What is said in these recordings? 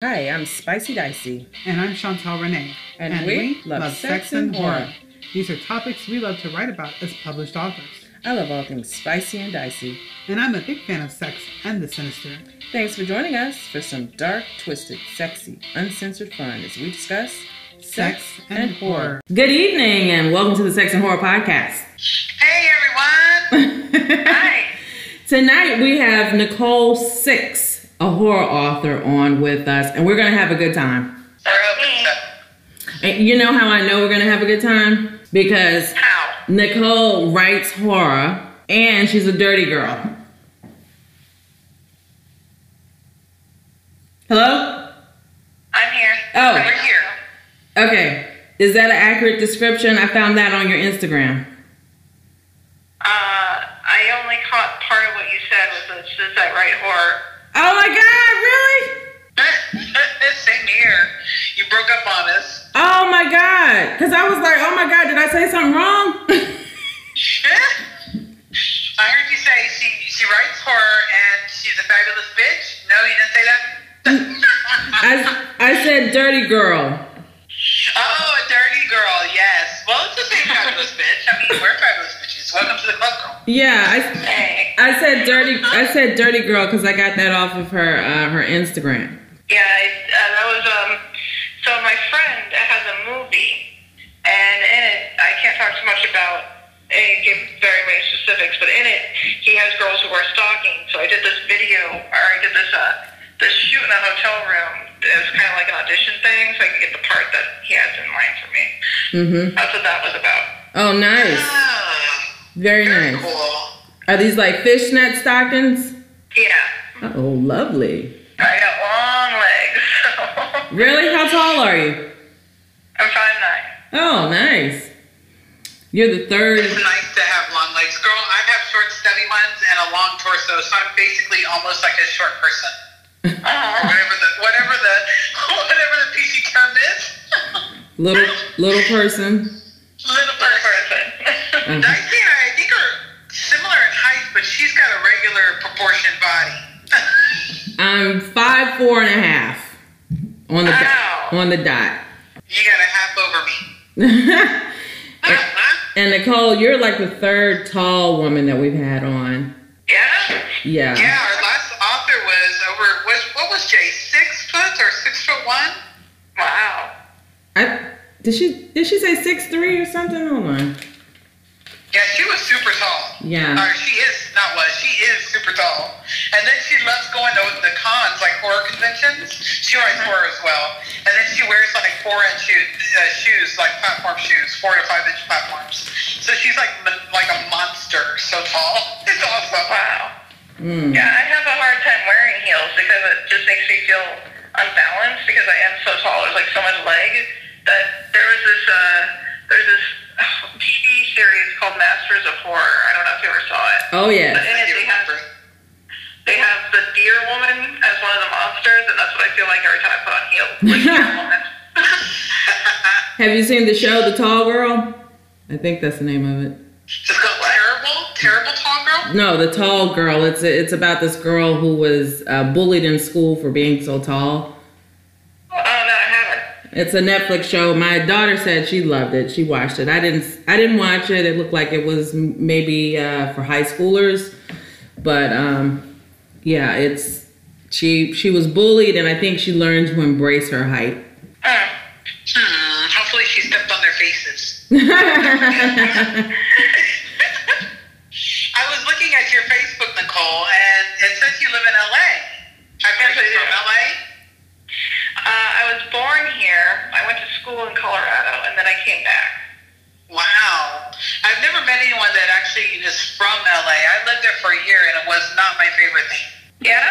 Hi, I'm Spicy Dicey. And I'm Chantal Renee. And we love sex and horror. These are topics we love to write about as published authors. I love all things spicy and dicey. And I'm a big fan of sex and the sinister. Thanks for joining us for some dark, twisted, sexy, uncensored fun as we discuss sex, and, horror. Good evening and welcome to the Sex and Horror Podcast. Hey everyone! Hi! Tonight we have Nicole Six, a horror author, on with us, and we're gonna have a good time. We're hoping so. And you know how I know we're gonna have a good time? Because How? Nicole writes horror and she's a dirty girl. Hello? I'm here. Oh. We're here. Okay. Is that an accurate description? I found that on your Instagram. Uh, I only caught part of what you said was that says I write horror. Oh my god, really? Same here. You broke up on us. Oh my god. Cause I was like, oh my god, did I say something wrong? I heard you say she she writes horror and she's a fabulous bitch. No, you didn't say that. I, I said dirty girl. Oh, a dirty girl. Yes. Well, it's the same fabulous bitch. I mean, we're fabulous bitches. Welcome to the club, girl. Yeah, I, Hey. I said dirty. I said dirty girl because I got that off of her uh, her Instagram. Yeah, I, uh, that was um. So my friend has a movie, and in it, I can't talk too much about. And give very many specifics, but in it, he has girls who wear stockings. So I did this video, or I did this uh, this shoot in a hotel room. It was kind of like an audition thing, so I could get the part that he has in mind for me. Mm-hmm. That's what that was about. Oh, nice. Ah, Very nice. cool. Are these like fishnet stockings? Yeah, Oh, lovely. I got long legs. Really? How tall are you? I'm five nine. Oh, nice. You're the third. It's nice to have long legs, girl. I have short, stubby ones and a long torso, so I'm basically almost like a short person. Whatever the whatever the whatever the PC term is. Little little person. Little person. Mhm. Dicey and I, I think are similar in height, but she's got a regular proportioned body. I'm five four and a half on the Wow. dot, on the dot. you got a half over me. and Nicole, you're like the third tall woman that we've had on. Yeah. Yeah. Yeah, was over was what was Jay? Six foot or six foot one? Wow. I did she did she say six three or something? Hold on. Yeah, she was super tall. Yeah. Or she is not was she is super tall. And then she loves going to the cons, like horror conventions. She writes horror as well. And then she wears like four inch shoes, uh, shoes, like platform shoes, four to five inch platforms. So she's like like a monster, so tall. It's awesome. Wow. Mm. Yeah, I have a hard time wearing heels because it just makes me feel unbalanced because I am so tall. There's like so much leg that there was this uh, there's this uh, TV series called Masters of Horror. I don't know if you ever saw it. Oh But yeah. in it, they have they have the deer woman as one of the monsters, and that's what I feel like every time I put on heels. Like deer woman. Have you seen the show The Tall Girl? I think that's the name of it. No, The Tall Girl. It's it's about this girl who was uh, bullied in school for being so tall. Oh no, I haven't. It's a Netflix show. My daughter said she loved it. She watched it. I didn't. I didn't watch it. It looked like it was maybe uh, for high schoolers, but um, yeah, it's she. She was bullied, and I think she learned to embrace her height. Hmm. Hmm. Hopefully, she stepped on their faces. school in Colorado, and then I came back. Wow. I've never met anyone that actually is from LA. I lived there for a year, and it was not my favorite thing. Yeah?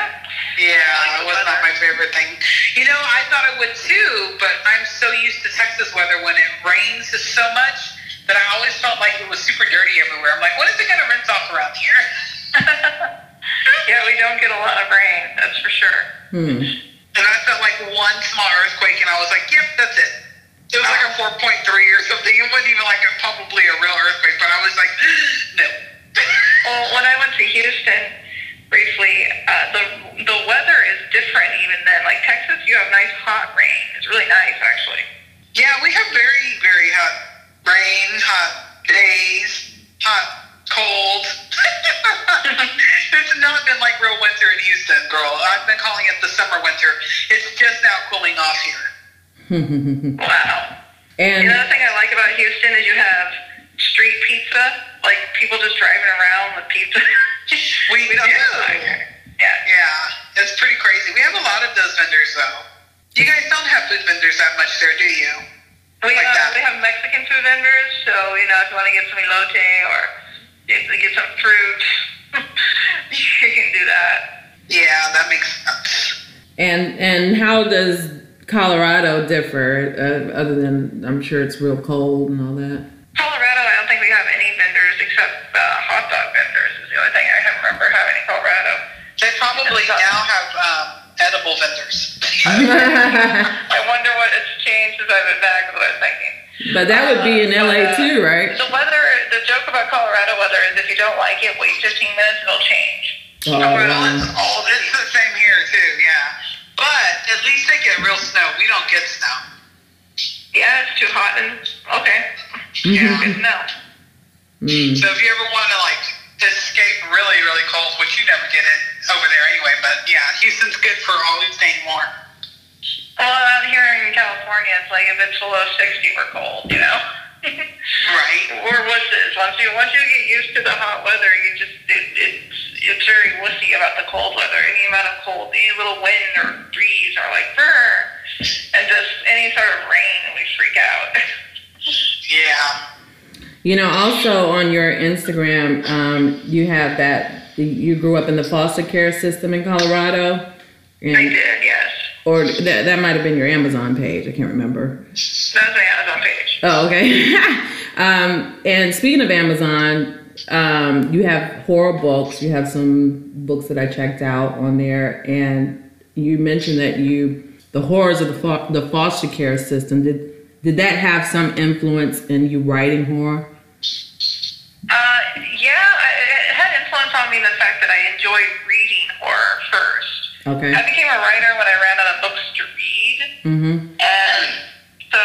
Yeah, it was not my favorite thing. You know, I thought it would too, but I'm so used to Texas weather when it rains so much that I always felt like it was super dirty everywhere. I'm like, what is it going to rinse off around here? yeah, we don't get a lot of rain, that's for sure. Hmm. And I felt like one small earthquake, and I was like, yep, that's it. It was like a 4.3 or something. It wasn't even like a, probably a real earthquake, but I was like, no. well, when I went to Houston, briefly. Uh, the the weather is different even then. Like Texas, you have nice hot rain. It's really nice actually. Yeah, we have very, very hot rain, hot days, hot cold. it's not been like real winter in Houston, girl. I've been calling it the summer winter. It's just now cooling off here. Wow. and Another thing I like about Houston is you have street pizza, like people just driving around with pizza. We don't do. have that here. Yeah. Yeah, it's pretty crazy. We have a lot of those vendors, though. You guys don't have food vendors that much there, do you? We, Like uh, we have Mexican food vendors, so you know if you want to get some elote or get, get some fruit, you can do that. Yeah, that makes sense. and and how does Colorado differ? Uh, other than I'm sure it's real cold and all that. Colorado, I don't think we have any vendors except uh, hot dog vendors. Is the only thing I can remember having in Colorado. They probably now have um, edible vendors. I wonder what has changed since I've been back. Is what I was thinking. but that would be in LA too, right? The weather, the joke about Colorado weather is if you don't like it, wait 15 minutes, it'll change. Oh, Well, wow. it's, all, it's the same here, too, yeah. But at least they get real snow. We don't get snow. Yeah, it's too hot and okay. Yeah. Good to know. Mm. So if you ever want to, like, escape really, really cold, which you never get it over there anyway, but yeah, Houston's good for always staying warm. Well, out here in California, it's like if it's below 60, we're cold, you know? Right. We're wusses. Once you once you get used to the hot weather, you just it, it's it's very wussy about the cold weather. Any amount of cold, any little wind or breeze, are like brr, and just any sort of rain, we freak out. Yeah. You know, also on your Instagram, um, you have that you grew up in the foster care system in Colorado, I did, yes. or that that might have been your Amazon page. I can't remember. That was my Amazon page. Oh, okay. um, and speaking of Amazon, um, you have horror books. You have some books that I checked out on there, and you mentioned that you the horrors of the fo- the foster care system. Did did that have some influence in you writing horror? Uh, yeah, it had influence on me the fact that I enjoyed reading horror first. Okay. I became a writer when I ran out of books to read. Mm-hmm. And so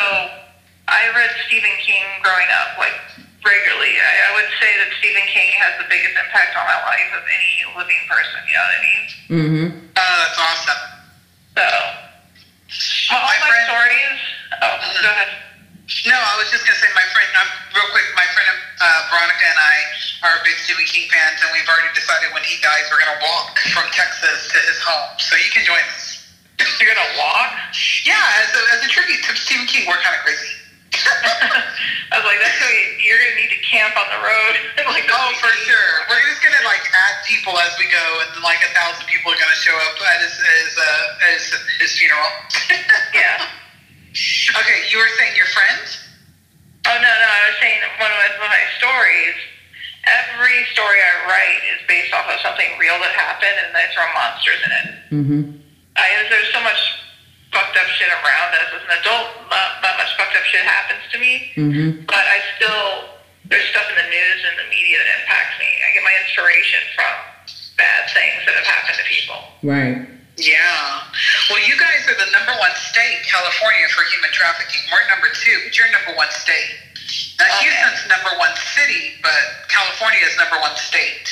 I read Stephen King growing up, like regularly. I, I would say that Stephen King has the biggest impact on my life of any living person. You know what I mean? Mm-hmm. Oh, that's awesome. So all My my, friend- stories. Oh, go ahead. No, I was just gonna say, my friend, um, real quick, my friend uh, Veronica and I are big Stephen King fans, and we've already decided when he dies, we're gonna walk from Texas to his home. So you can join us. You're gonna walk? Yeah, as a, as a tribute to Stephen King, we're kind of crazy. I was like, that's gonna be, you're gonna need to camp on the road. like oh, for sure. We're just gonna like add people as we go, and like a thousand people are gonna show up at his his, uh, his, his funeral. Yeah. Okay, you were saying your friends? Oh no, no, I was saying one of my, my stories. Every story I write is based off of something real that happened, and I throw monsters in it. Mm-hmm. I, there's so much fucked up shit around us as an adult. Not, not much fucked up shit happens to me, Mm-hmm. but I still there's stuff in the news and the media that impacts me. I get my inspiration from bad things that have happened to people. Right. Yeah. Well, you guys are the number one state, California, for human trafficking. We're number two, but you're number one state. Now, Okay. Houston's number one city, but California is number one state.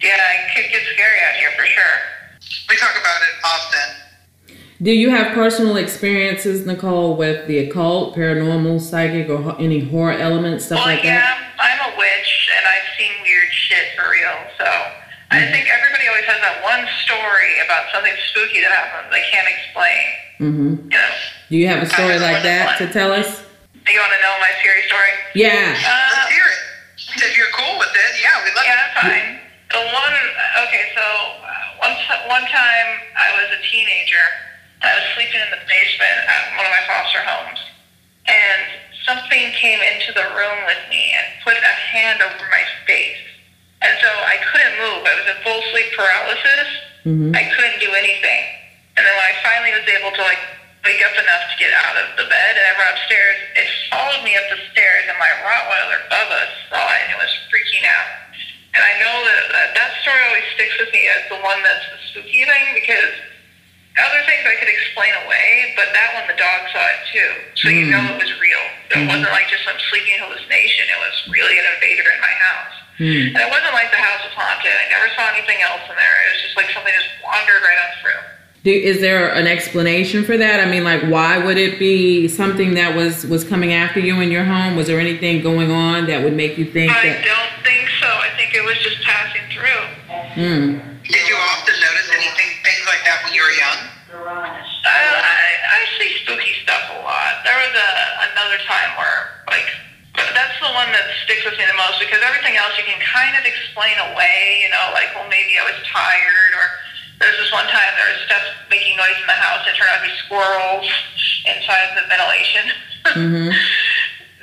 Yeah, it could get scary out here for sure. We talk about it often. Do you have personal experiences, Nicole, with the occult, paranormal, psychic, or any horror elements, stuff well, like yeah, that? I'm a witch, and I've seen weird shit for real. So I think everybody always has that one story about something spooky that happens they can't explain. Mm-hmm. You know, Do you have a story I like have that to tell us? Do you want to know my scary story? Yeah. Let's Uh, hear it. If you're cool with it, yeah, we'd love yeah, it. that's fine. The one, okay, so uh, one one time I was a teenager. I was sleeping in the basement at one of my foster homes, and something came into the room with me and put a hand over my face. And so I couldn't move. I was in full sleep paralysis. Mm-hmm. I couldn't do anything. And then when I finally was able to like wake up enough to get out of the bed and I ran upstairs, it followed me up the stairs and my Rottweiler Bubba saw it and was freaking out. And I know that that, that story always sticks with me as the one that's the spooky thing because other things I could explain away, but that one the dog saw it too. So you know hmm. it was real. It hmm. wasn't like just some sleeping hallucination. It was really an invader in my house. Hmm. And it wasn't like the house was haunted. I never saw anything else in there. It was just like something just wandered right on through. Do, is there an explanation for that? I mean, like, why would it be something that was was coming after you in your home? Was there anything going on that would make you think I that? don't think so. I think it was just passing through. Hmm. One that sticks with me the most because everything else you can kind of explain away, you know, like, well, maybe I was tired or there's this one time there was stuff making noise in the house. It turned out to be squirrels inside the ventilation. Mm-hmm.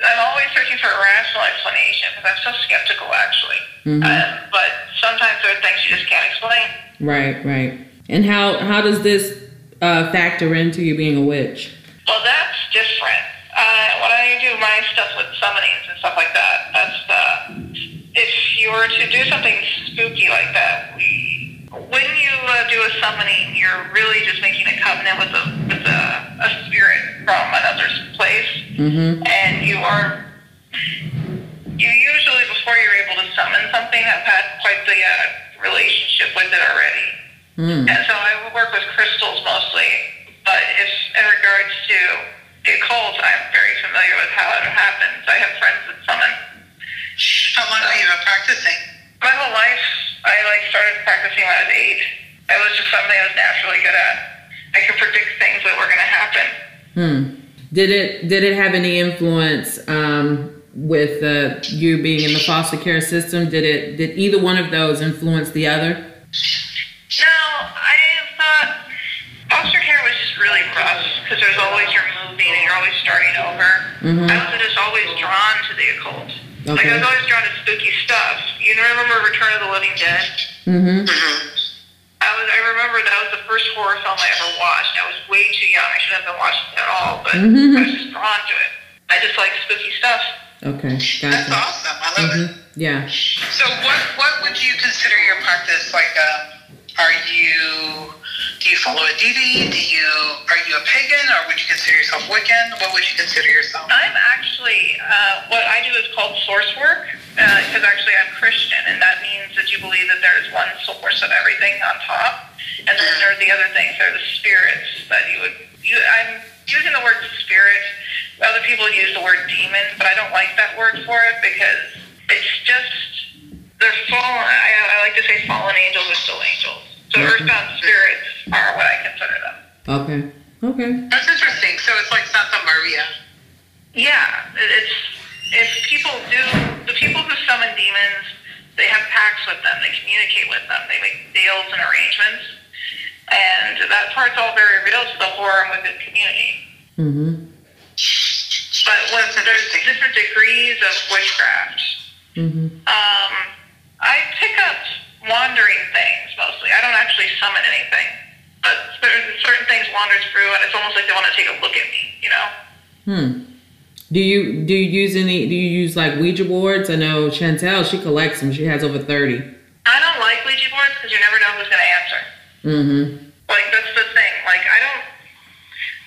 I'm always searching for a rational explanation because I'm so skeptical, actually. Um, but sometimes there are things you just can't explain. Right, right. And how how does this uh, factor into you being a witch? Well, that's different. Uh, when I do my stuff with summonings and stuff like that, that's the. If you were to do something spooky like that, we, when you uh, do a summoning, you're really just making a covenant with a with a, a spirit from another place, Mm-hmm. and you are. You usually, before you're able to summon something, have had quite the uh, relationship with it already. Mm. And so I work with crystals mostly, but if in regards to the occult, I'm very familiar with how it happens. I have friends that summon. How long have you been practicing? My whole life, I like started practicing when I was eight. It was just something I was naturally good at. I could predict things that were going to happen. Hmm. Did it did it have any influence um, with uh, you being in the foster care system? Did it did either one of those influence the other? No, I thought foster care was just really rough because there's always you're moving and you're always starting over. Mhm. I was just always drawn to the occult. Like I was always drawn to spooky stuff. You know, remember Return of the Living Dead? Mm-hmm. I was. I remember that was the first horror film I ever watched. I was way too young. I shouldn't have been watching it at all, but Mhm. I was just drawn to it. I just like spooky stuff. Okay, gotcha. That's awesome. I love it. hmm Yeah. So, what what would you consider your practice like? Um, are you do you follow a deity? Do you are you a pagan, or would you consider yourself Wiccan? What would you consider yourself? I'm actually uh, what I do is called source work because actually I'm Christian, and that means that you believe that there is one source of everything on top, and then there are the other things. There are the spirits that you would. You, I'm using the word spirit. Other people use the word demon, but I don't like that word for it because it's just they're fallen. I, I like to say fallen angels are still angels. So earthbound spirits are what I consider them. Okay. Okay. That's interesting. So it's like Santa Maria. Yeah, it's if people do the people who summon demons, they have pacts with them. They communicate with them. They make deals and arrangements, and that part's all very real to the horror and wicked community. Mm-hmm. But when there's different degrees of witchcraft, Mm-hmm. um, I pick up wandering things mostly. I don't actually summon anything, but certain things wander through, and it's almost like they want to take a look at me. You know. Hmm. Do you do you use any? Do you use like Ouija boards? I know Chantel. She collects them. She has over thirty. I don't like Ouija boards because you never know who's going to answer. Mm-hmm. Like that's the thing. Like I don't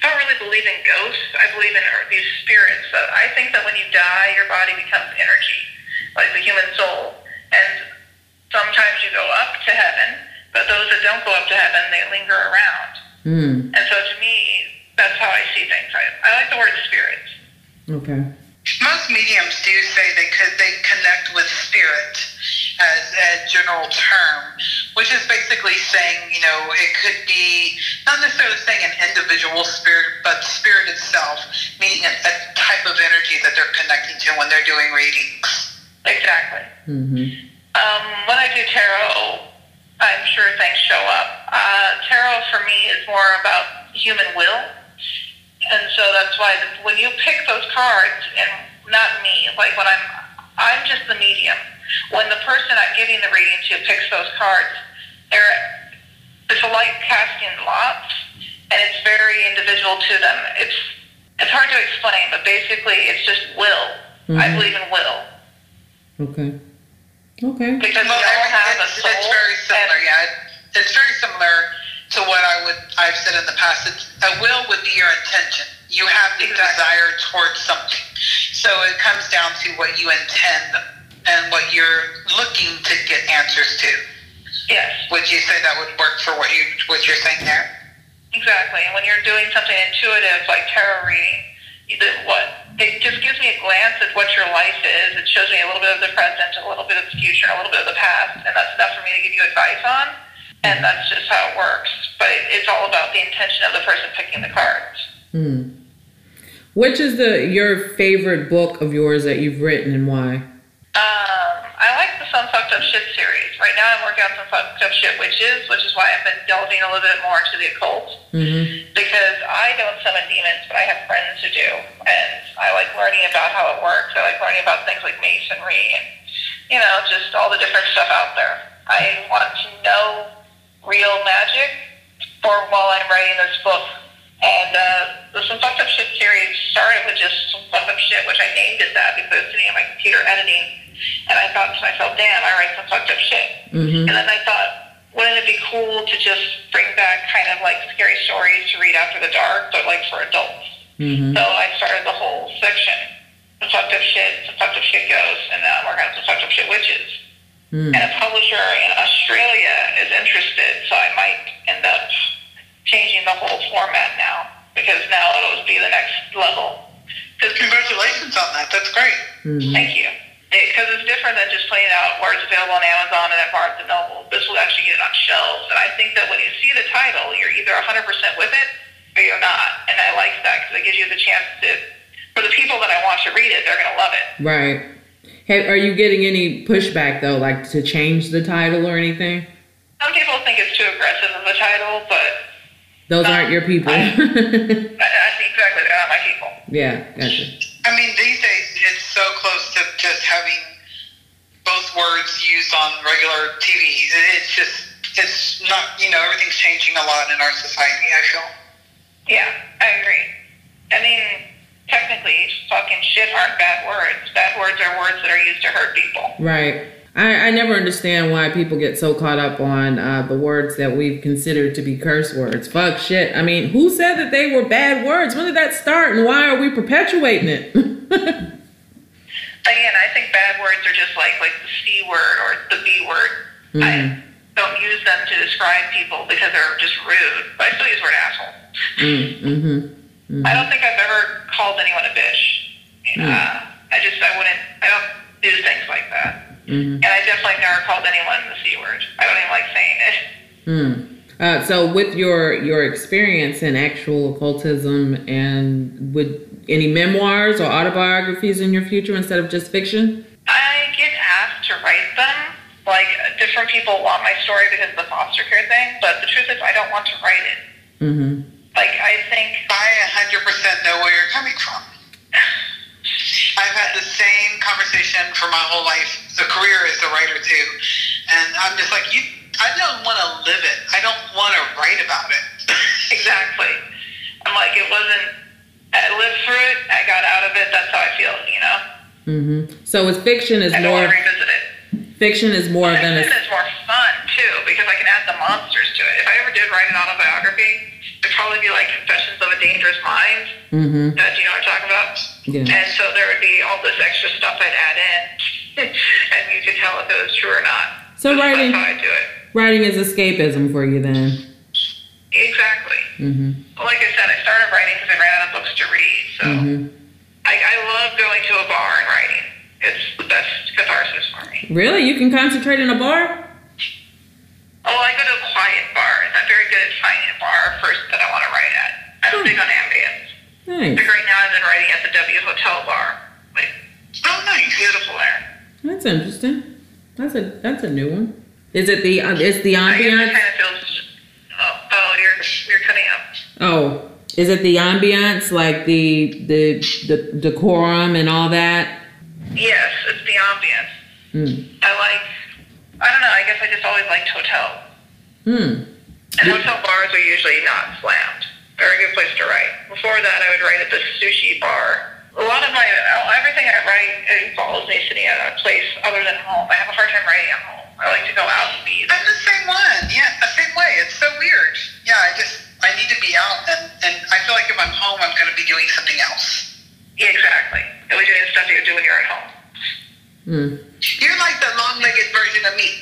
I don't really believe in ghosts. I believe in these spirits. I think that when you die, your body becomes energy, like the human soul. And sometimes you go up to heaven, but those that don't go up to heaven, they linger around. Hmm. And so to me, that's how I see things. I, I like the word spirits. Okay. Most mediums do say they could they connect with spirit as a general term, which is basically saying you know it could be not necessarily saying an individual spirit, but spirit itself, meaning a, a type of energy that they're connecting to when they're doing readings. Exactly. Mm-hmm. Um, when I do tarot, I'm sure things show up. Uh, tarot for me is more about human will. And so that's why the, when you pick those cards, and not me, like when I'm, I'm just the medium. When the person I'm giving the reading to picks those cards, they're, it's a light casting lots, and it's very individual to them. It's, it's hard to explain, but basically it's just will. I Mhm. believe in will. Okay. Okay. because Well, we all have a it's, soul. it's very similar. and- Yeah, it's very similar to what I would I've said in the past. It's, a will would be your intention. You have the Exactly. desire towards something, so it comes down to what you intend and what you're looking to get answers to. Yes. Would you say that would work for what you what you're saying there? Exactly. And when you're doing something intuitive like tarot reading, what it just gives me a glance at what your life is. It shows me a little bit of the present, a little bit of the future, a little bit of the past, and that's enough for me to give you advice on. And that's just how it works. But it, it's all about the intention of the person picking the cards. Hmm. Which is the your favorite book of yours that you've written and why? I like the Some Fucked Up Shit series. Right now, I'm working on some fucked up shit witches, which is why I've been delving a little bit more into the occult. Mm-hmm. because I don't summon demons, but I have friends who do, and I like learning about how it works. I like learning about things like masonry and you know just all the different stuff out there. I want to know real magic for while I'm writing this book. And uh, the Some Fucked Up Shit series started with just Some Fucked Up Shit, which I named it that because I was sitting on my computer editing, and I thought to myself, damn, I write some fucked up shit. Mm-hmm. And then I thought, wouldn't it be cool to just bring back kind of like scary stories to read after the dark, but like for adults? Mm-hmm. So I started the whole section, some fucked up shit, some fucked up shit ghosts, and now we're working on some fucked up shit witches. Mm. And a publisher in Australia is interested, so I might end up changing the whole format now because now it'll be the next level. Because Congratulations on that. That's great. Mm-hmm. Thank you. Because it's different than just putting out where it's available on Amazon and at Barnes and Noble. This will actually get it on shelves, and I think that when you see the title, you're either 100% with it or you're not. And I like that because it gives you the chance to, for the people that I want to read it, they're going to love it. Right. Hey, are you getting any pushback though, like to change the title or anything? Some people think it's too aggressive of a title, but Those aren't your people. I, I think exactly they're not my people. yeah, gotcha. I mean, these days it's so close to just having both words used on regular TV. It's just, it's not, you know, everything's changing a lot in our society, I feel. Yeah, I agree. I mean, technically, fucking shit aren't bad words. Bad words are words that are used to hurt people. Right. I, I never understand why people get so caught up on uh, the words that we've considered to be curse words. Fuck shit. I mean, who said that they were bad words? When did that start and why are we perpetuating it? Again, I think bad words are just like like the c word or the b word. I don't use them to describe people because they're just rude. But I still use the word asshole. mm-hmm. I don't think I've ever called anyone a bitch. Uh, I just I wouldn't. I don't do things like that. Mm-hmm. And I definitely never called anyone the c word. I don't even like saying it. Hmm. Uh, so, with your your experience in actual occultism, and would any memoirs or autobiographies in your future instead of just fiction? I get asked to write them. Like different people want my story because of the foster care thing, but the truth is I don't want to write it. Mm-hmm. Like I think I 100% know where you're coming from. I've had the same conversation for my whole life. The career as a writer too, and I'm just like you. I don't want to live it. I don't want to write about it. exactly. I'm like it wasn't. I lived through it. I got out of it. That's how I feel. You know. Mm-hmm. So, with fiction is I more revisit it. fiction is more than Fiction is more fun too because I can add the monsters to it. If I ever did write an autobiography, it'd probably be like Confessions of a Dangerous Mind. mm-hmm. Uh, do you know what I'm talking about? Yeah. And so there would be all this extra stuff I'd add in, and you could tell if it was true or not. So writing- That's how I do it. writing is escapism for you then. Exactly. Mm-hmm. Like I said, I started writing because I ran out of books to read. So Mm-hmm. I, I love going to a bar and writing. It's the best catharsis for me. Really, you can concentrate in a bar? Oh, I go to a quiet bars. I'm very good at finding a bar first that I want to write at. I'm big on ambience. Nice. Like right now, I've been writing at the W Hotel bar. Like Oh, nice. beautiful there. That's interesting. That's a that's a new one. Is it the uh, is the I ambiance? kind of feels. Oh, oh, you're you're cutting up. Oh, is it the ambiance like the the the decorum and all that? Yes, it's the ambiance. Hmm. I like. I don't know. I guess I just always liked hotels. Hmm. And hotel bars are usually not slammed. Very good place to write. Before that, I would write at the sushi bar a lot of my everything I write involves me sitting at a place other than home. I have a hard time writing at home. I like to go out and be. I'm the same one. Yeah, the same way. It's so weird. Yeah, I just I need to be out, and and I feel like if I'm home, I'm going to be doing something else. Exactly. You'll be doing the stuff you do when you're at home. Hmm. You're like the long-legged version of me.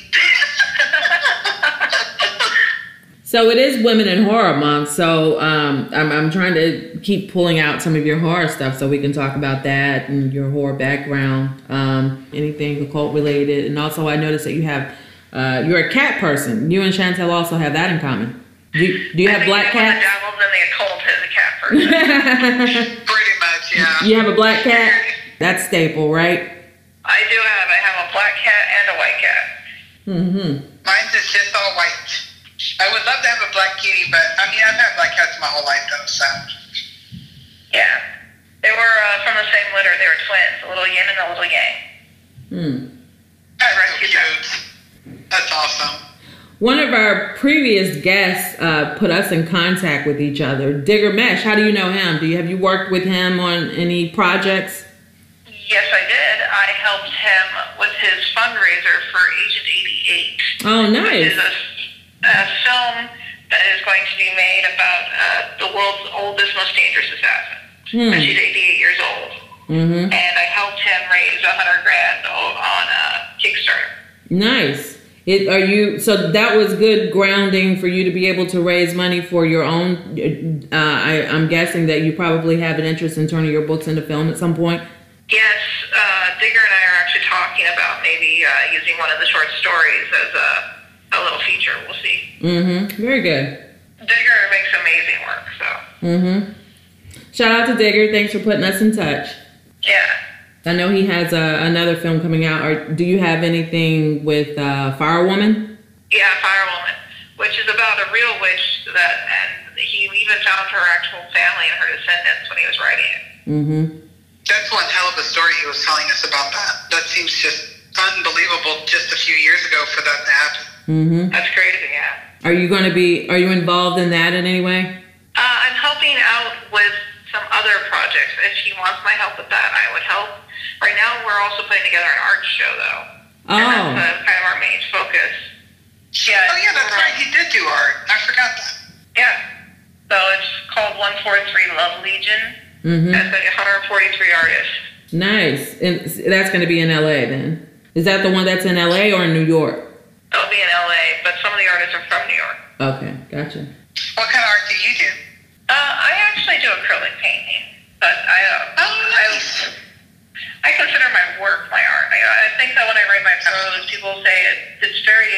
So it is Women in Horror Month. So um, I'm, I'm trying to keep pulling out some of your horror stuff so we can talk about that and your horror background, um, anything occult related. And also, I noticed that you have uh, you're a cat person. You and Chantel also have that in common. Do you, do you I have think black anyone cats? that dabbles in the occult is a cat person. Pretty much, yeah. you have a black cat. That's staple, right? I do have. I have a black cat and a white cat. Mm-hmm. Mine's is just all white. I would love to have a black kitty, but I mean, I've had black cats my whole life, though. So Yeah. They were uh, from the same litter. They were twins, a little yin and a little yang. Hmm. that's so rescued them. cute. That's awesome. One of our previous guests uh, put us in contact with each other. Digger Mesch. How do you know him? Do you have you worked with him on any projects? Yes, I did. I helped him with his fundraiser for Agent 88. Oh, Which nice. is a, a film that is going to be made about uh, the world's oldest, most dangerous assassin. Hmm. And she's 88 years old. Mm-hmm. And I helped him raise 100 grand on uh, Kickstarter. Nice. It, are you so that was good grounding for you to be able to raise money for your own. Uh, I, I'm guessing that you probably have an interest in turning your books into film at some point. Yes, uh, Digger and I are actually talking about maybe uh, using one of the short stories as a, a little feature. We'll see. Mm-hmm. Very good. Digger makes amazing work, so Mm-hmm. Shout out to Digger. Thanks for putting us in touch. yeah. I know he has uh, another film coming out. Or do you have anything with uh, Firewoman? Yeah, Firewoman, which is about a real witch that, and he even found her actual family and her descendants when he was writing it. Mm-hmm. That's one hell of a story he was telling us about that. That seems just unbelievable. Just a few years ago for that to happen. Mm-hmm. That's crazy, yeah. Are you going to be? Are you involved in that in any way? Uh, I'm helping out with some other projects. If he wants my help with that, I would help. Right now, we're also putting together an art show, though. And Oh. that's uh, kind of our main focus. Yeah. Oh yeah, that's we're, right. He did do art. I forgot that. Yeah. So it's called 143 Love Legion. Mm-hmm. That's like 143 artists. Nice. And that's going to be in LA then. Is that the one that's in LA or in New York? It'll be in LA, but some of the artists are from New York. Okay, gotcha. What kind of art do you do? Uh, I actually do acrylic painting, but I uh, Oh, nice. I, I consider my work my art. I, I think that when I write my prose, people say it, it's very,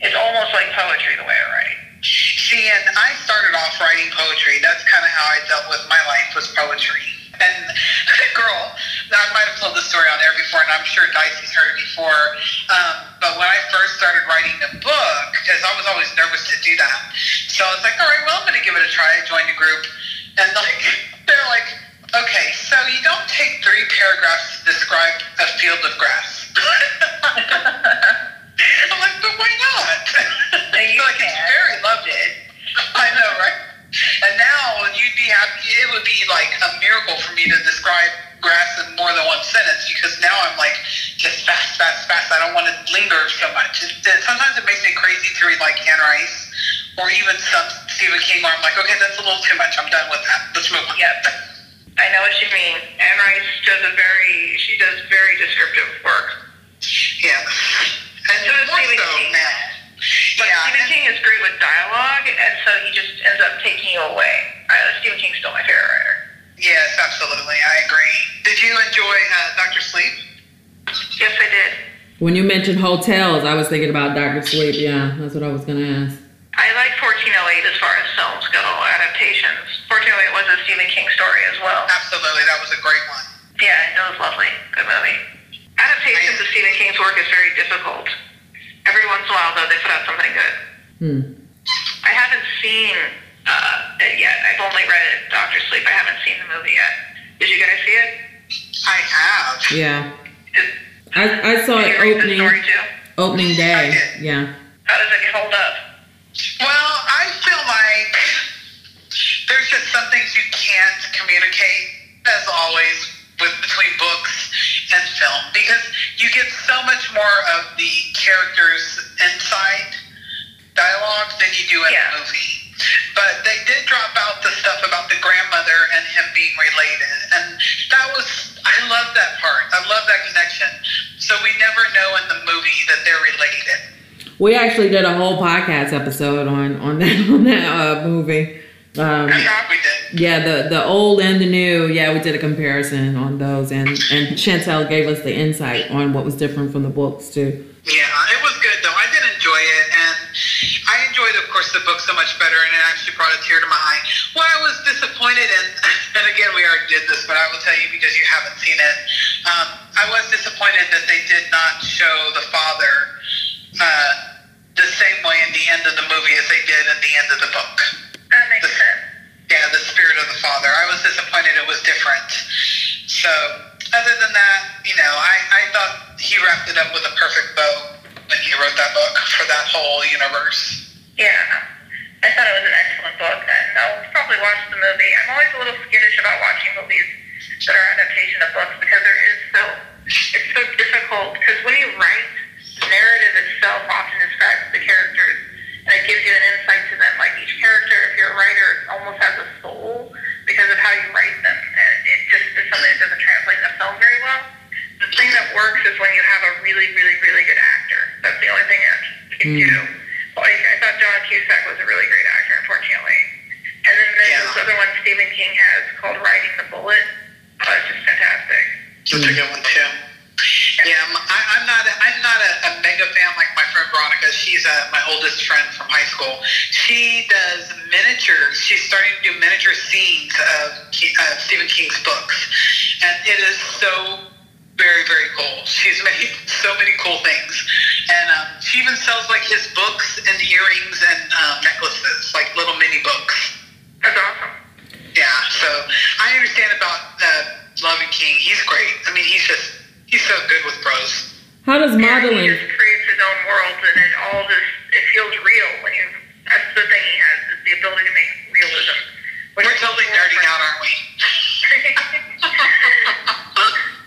it's almost like poetry the way I write. See, and I started off writing poetry. That's kind of how I dealt with my life was poetry. And girl, I might have told this story on air before, and I'm sure Dicey's heard it before. Um, but when I first started writing the book, because I was always nervous to do that, so I was like, all right, well, I'm going to give it a try. I joined a group, and like they're like, okay, so you don't take three paragraphs to describe a field of grass. I'm like, but why not? And you like it's very loved it. I know, right? And now you'd be happy. It would be like a miracle for me to describe grass in more than one sentence because now I'm like just fast, fast, fast. I don't want to linger so much. It, it- sometimes it makes me crazy to read like Anne Rice or even some Stephen King where I'm like, okay, that's a little too much. I'm done with that. Let's move on. Yep. I know what you mean. Anne Rice does a very, she does very descriptive work. Yeah. And So Stephen so King. now. But Yeah. Stephen King is great with dialogue, and so he just ends up taking you away. Uh, Stephen King's still my favorite writer. Yes, absolutely. I agree. Did you enjoy uh, Doctor Sleep? Yes, I did. When you mentioned hotels, I was thinking about Doctor Sleep. Yeah, that's what I was going to ask. I like 1408 as far as films go, adaptations. 1408 was a Stephen King story as well. Absolutely. That was a great one. Yeah, it was lovely. Good movie. Adaptations of Stephen King's work is very difficult. Every once in a while, though, they put out something good. Hmm. I haven't seen uh, yet. I've only read it, Doctor Sleep. I haven't seen the movie yet. Did you guys see it? I have. Yeah. Is, I, I saw it you read the opening opening day. Yeah. How does it hold up? Well, I feel like there's just some things you can't communicate as always, with between books and film because you get so much more of the characters' inside dialogue than you do in Yeah. a movie. But they did drop out the stuff about the grandmother and him being related, and that was I love that part. I love that connection. So we never know in the movie that they're related. We actually did a whole podcast episode on on that on that uh, movie. Um, Yeah, we did. yeah, the the old and the new. Yeah, we did a comparison on those, and and Chantel gave us the insight on what was different from the books too. Yeah, it was good though. I did enjoy it, and I enjoyed, of course, the book so much better, and it actually brought a tear to my eye. What I was disappointed in, and again, we already did this, but I will tell you because you haven't seen it. Um,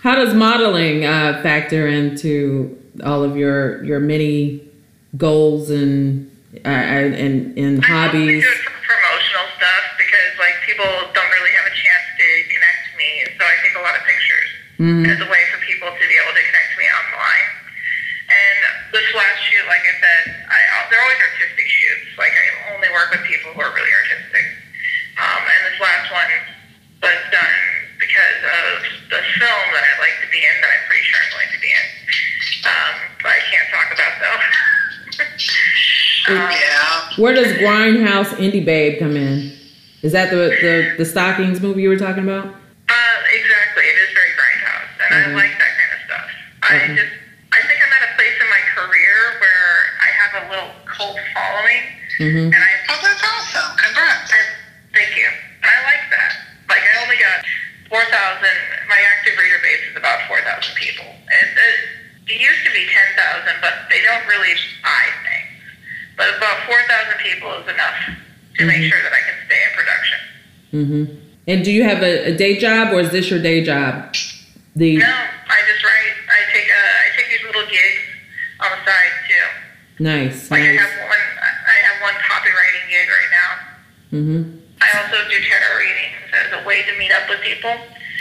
How does modeling uh, factor into all of your your many goals and uh, and and, hobbies? do it for promotional stuff because like people don't really have a chance to connect to me, so I take a lot of pictures Mhm. as a way for people to be able to connect to me online. And this last shoot, like I said, I I'll- they're always artistic shoots. Like I only work with people who are really artistic. Um, and this last one was done because of the film that I'd like to be in, that I'm pretty sure I'm going to be in. Um, but I can't talk about though. um, Yeah. Where does Grindhouse Indie Babe come in? Is that the the, the stockings movie you were talking about? Uh, exactly. It is very grindhouse, and. I like that kind of stuff. I just, I think I'm at a place in my career where I have a little cult following, Mm-hmm. and is enough to make Mhm. sure that I can stay in production. Mm-hmm. And do you have a, a day job or is this your day job? The No, I just write. I take uh, I take these little gigs on the side too. nice, Like I have one. I have one copywriting gig right now. Mm-hmm. I also do tarot readings as a way to meet up with people.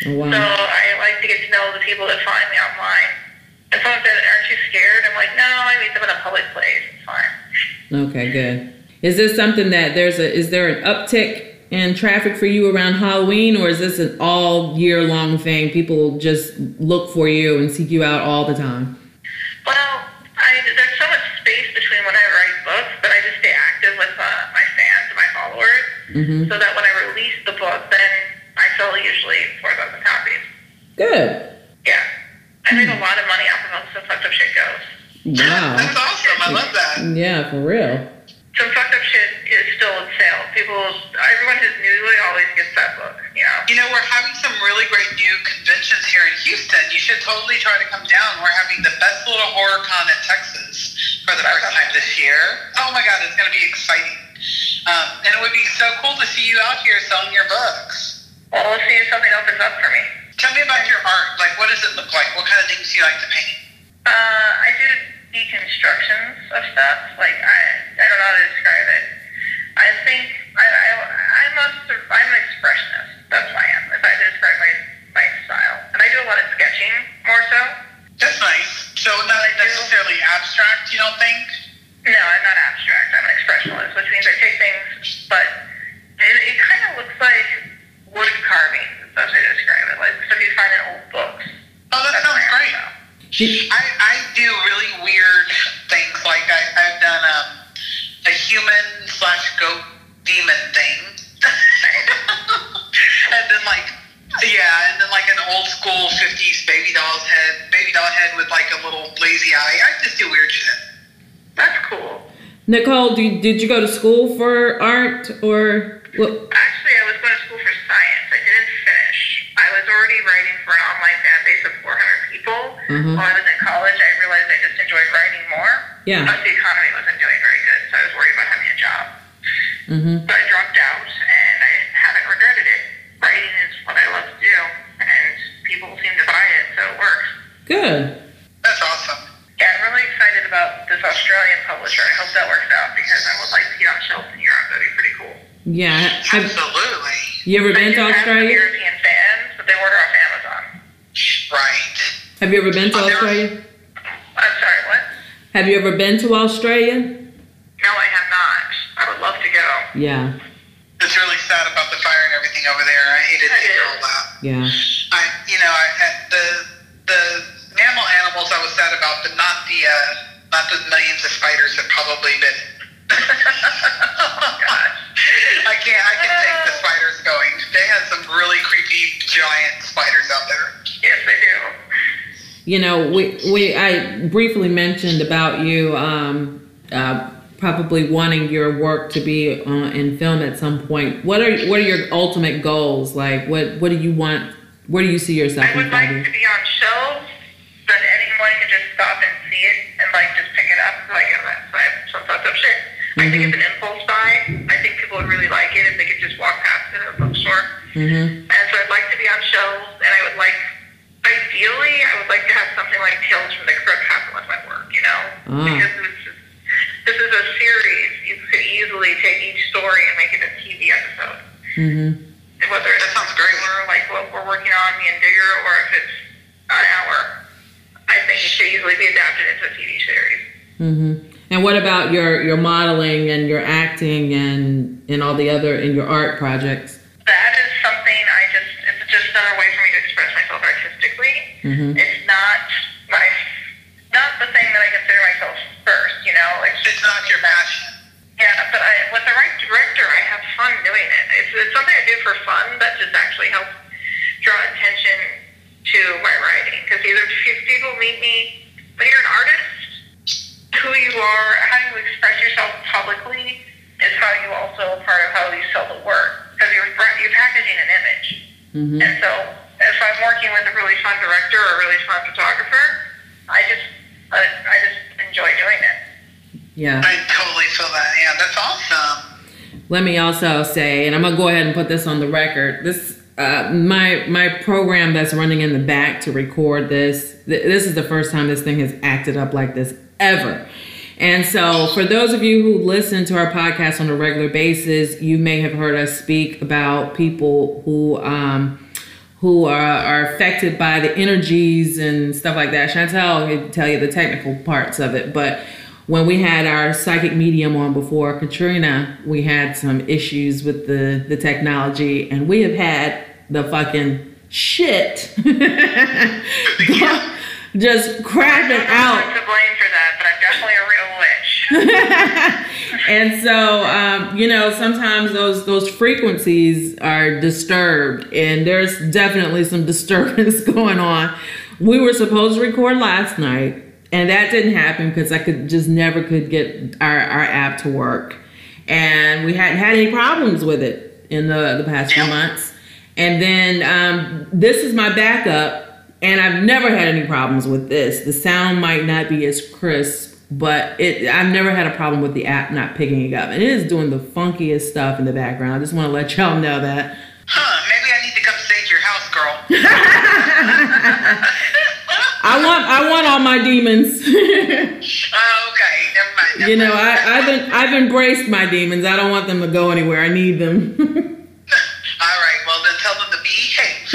Oh, wow. So. I like to get to know the people that find me online. And someone said, "Aren't you scared?" I'm like, "No, I meet them in a public place. It's fine." Okay, good. Is this something that there's a is there an uptick in traffic for you around Halloween or is this an all year long thing? People just look for you and seek you out all the time. Well, I, there's so much space between when I write books, but I just stay active with uh, my fans and my followers, Mm-hmm. so that when I release the book, then I sell usually 4,000 copies. Good. Yeah. I make a lot of money off of them, some fucked up shit goes. Wow. That's awesome. I love that. Yeah, for real. Some fucked up shit is still in sale. People, everyone who's new it always gets that book, you know? You know, we're having some really great new conventions here in Houston. You should totally try to come down. We're having the best little horror con in Texas for the first time this year. Oh my God, it's going to be exciting. Um, and it would be so cool to see you out here selling your books. Well, we'll see if something opens up for me. Tell me about your art. Like, what does it look like? What kind of things do you like to paint? Uh, I do deconstructions of stuff. Like I, I don't know how to describe it. I think I, I, I'm a, I'm an expressionist. That's what I am. If I had to describe my, my style, and I do a lot of sketching more so. That's nice. So not do. necessarily abstract, you don't think? No, I'm not abstract. I'm an expressionist, which means I take things, but it, it kind of looks like wood carving. That's how I describe it. Like stuff you find in old books. Oh, that That's sounds great. style. I, I do really weird things. Like I, I've done um, a human slash goat demon thing, and then like yeah, and then like an old school '50s baby doll's head, baby doll head with like a little lazy eye. I just do weird shit. That's cool. Nicole, do, did you go to school for art or what? I was going to school for science. I didn't finish. I was already writing for an online fan base of 400 people. Mhm. While I was in college, I realized I just enjoyed writing more. Yeah. Plus, the economy wasn't doing very good, so I was worried about having a job. Mm-hmm. So I dropped out, and I haven't regretted it. Writing is what I love to do, and people seem to buy it, so it works. Good. That's awesome. Yeah, I'm really excited about this Australian publisher. I hope that works out because I would like to get on shelves in Europe. That'd be pretty cool. Yeah. Have Absolutely. you ever been do to have some Australia? European fans, but they order off Amazon. Right. Have you ever been to Oh, there- Australia? I'm sorry, what? Have you ever been to Australia? No, I have not. I would love to go. Yeah. It's really sad about the fire and everything over there. I hated to It hear is. all that. Yeah. I, you know, I, I- the the mammal animals I was sad about, but not the uh, not the millions of spiders that probably bit. I can't. I can take the spiders going. They had some really creepy giant spiders out there. Yes, they do. You know, we we I briefly mentioned about you um, uh, probably wanting your work to be uh, in film at some point. What are what are your ultimate goals? Like, what what do you want? Where do you see yourself I would like to be on shelves that anyone can just stop and see it and like just pick it up. Like, oh, that's I have some fucked up shit. I think it's an impulse buy. I think people would really like it if they could just walk past it at a bookstore. Mm-hmm. And so I'd like to be on shelves, and I would like, ideally, I would like to have something like Tales from the Crypt happen with my work, you know? Ah. Because this is, this is a series. You could easily take each story and make it a TV episode. Mm-hmm. Whether it's That sounds great. Or like what we're working on, Me and Digger, or if it's an hour. I think it should easily be adapted into a TV series. Mm-hmm. And what about your your modeling and your acting and and all the other and your art projects? That is something I just, it's just another way for me to express myself artistically. Mm-hmm. It's not my, not the thing that I consider myself first, you know? Like, It's not your passion. Yeah, but I, with the right director, I have fun doing it. It's, it's something I do for fun that just actually helps draw attention to my writing. Because either if people meet me, when you're an artist, who you are, how you express yourself publicly is how you also part of how you sell the work. Because you're, you're packaging an image. Mm-hmm. And so if I'm working with a really fun director or a really fun photographer, I just, I, I just enjoy doing it. Yeah. I totally feel that. Yeah, that's awesome. Let me also say, and I'm gonna go ahead and put this on the record. This uh, my my program that's running in the back to record this. Th- this is the first time this thing has acted up like this ever. And so, for those of you who listen to our podcast on a regular basis, you may have heard us speak about people who um, who are, are affected by the energies and stuff like that. Chantel can tell you the technical parts of it, but when we had our psychic medium on before Katrina, we had some issues with the the technology, and we have had the fucking shit just crapping out I'm to blame for that, but I'm definitely a real witch. and so um, you know sometimes those those frequencies are disturbed and there's definitely some disturbance going on. We were supposed to record last night and that didn't happen because i could just never could get our, our app to work. And we hadn't had any problems with it in the, the past few months. And then um, this is my backup and I've never had any problems with this. The sound might not be as crisp, but it I've never had a problem with the app not picking it up. And it is doing the funkiest stuff in the background. I just want to let y'all know that. Huh? Maybe I need to come stay at your house, girl. I want I want all my demons. Oh, okay, never mind. never you know, mind. I, I've been I've embraced my demons. I don't want them to go anywhere. I need them. All right, well then tell them to behave.